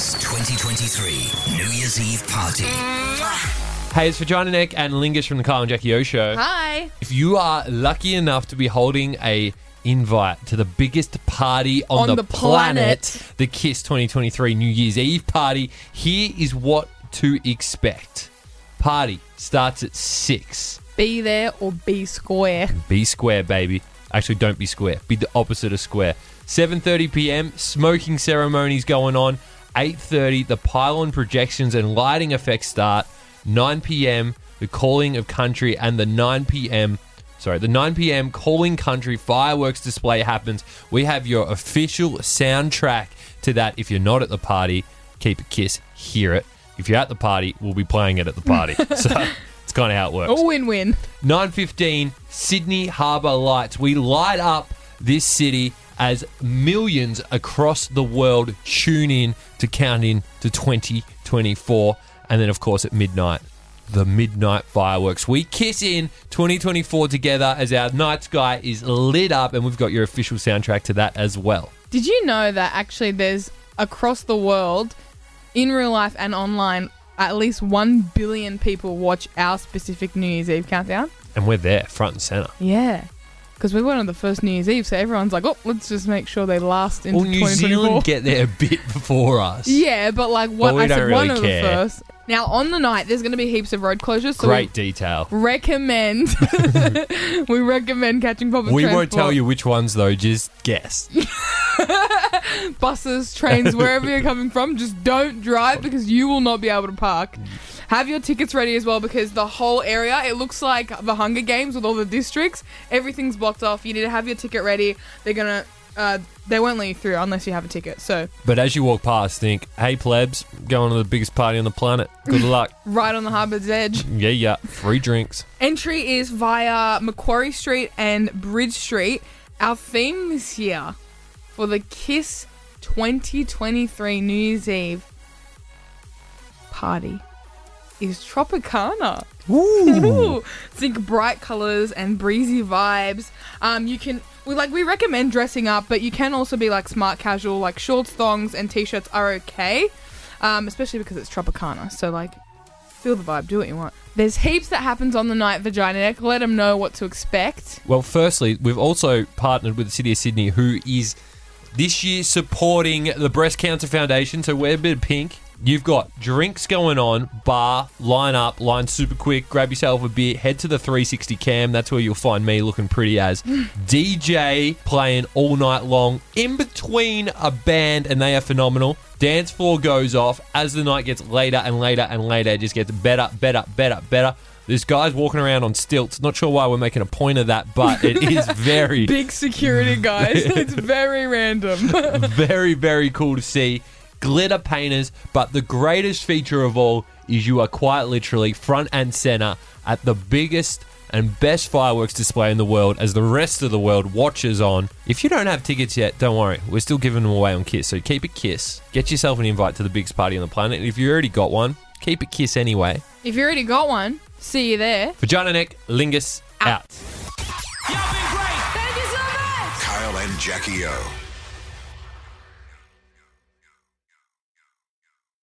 KIIS 2023 New Year's Eve party. Hey, it's Vagina Neck and Lingus from the Kyle and Jackie O Show. Hi. If you are lucky enough to be holding a invite to the biggest party on, On the planet. the KIIS 2023 New Year's Eve party, here is what to expect. Party starts at 6. Be there or be square. Be square, baby. Actually, don't be square. Be the opposite of square. 7:30 p.m. Smoking ceremonies going on. 8:30 the pylon projections and lighting effects start. 9 p.m. the calling of country and the 9 p.m. Sorry, the 9 p.m. calling country fireworks display happens. We have your official soundtrack to that. If you're not at the party, keep a kiss, hear it. If you're at the party, we'll be playing it at the party. so it's kind of how it works. A win-win. 9.15 Sydney Harbour Lights. We light up this city as millions across the world tune in to count in to 2024. And then, of course, at midnight, the midnight fireworks. We kiss in 2024 together as our night sky is lit up, and we've got your official soundtrack to that as well. Did you know that actually there's across the world, in real life and online, at least 1 billion people watch our specific New Year's Eve countdown? And we're there, front and center. Yeah. Because we went on the first New Year's Eve, so everyone's like, oh, let's just make sure they last into Well, New 2024. Zealand get there a bit before us. yeah, but like what But we I said, don't one really of care. the first. Now on the night, there's going to be heaps of road closures. So Great detail. we recommend we recommend catching public We won't transport. tell you which ones, though, just guess. buses, trains, wherever you're coming from, just don't drive because you will not be able to park. Have your tickets ready as well because the whole area, it looks like the Hunger Games with all the districts. Everything's blocked off. You need to have your ticket ready. They're going to, uh, they won't let you through unless you have a ticket. So, But as you walk past, think, hey, plebs, going to the biggest party on the planet. Good luck. right on the harbour's edge. yeah, yeah. Free drinks. Entry is via Macquarie Street and Bridge Street. Our theme this year for the KIIS 2023 New Year's Eve party is Tropicana. Ooh. Think bright colors and breezy vibes. Um, you can we like we recommend dressing up, but you can also be like smart casual, like shorts, thongs, and t-shirts are okay. Um, especially because it's Tropicana. So like, feel the vibe, do what you want. There's heaps that happens on the night, Vagina Neck. Let them know what to expect. Well, firstly, we've also partnered with the City of Sydney, who is this year supporting the Breast Cancer Foundation. So wear a bit of pink. You've got drinks going on, bar, line up, line super quick, grab yourself a beer, head to the 360 cam. That's where you'll find me looking pretty as DJ playing all night long in between a band, and they are phenomenal. Dance floor goes off as the night gets later and later and later. It just gets better, better, better, better. This guy's walking around on stilts. Not sure why we're making a point of that, but it is very, Big security guys. it's very random. very, very cool to see. Glitter painters, but the greatest feature of all is you are quite literally front and center at the biggest and best fireworks display in the world as the rest of the world watches on. If you don't have tickets yet, don't worry. We're still giving them away on KIIS, so keep a kiss. Get yourself an invite to the biggest party on the planet. And if you already got one, keep a kiss anyway. if you already got one, see you there. Vagina neck, lingus out. Kyle and Jackie O.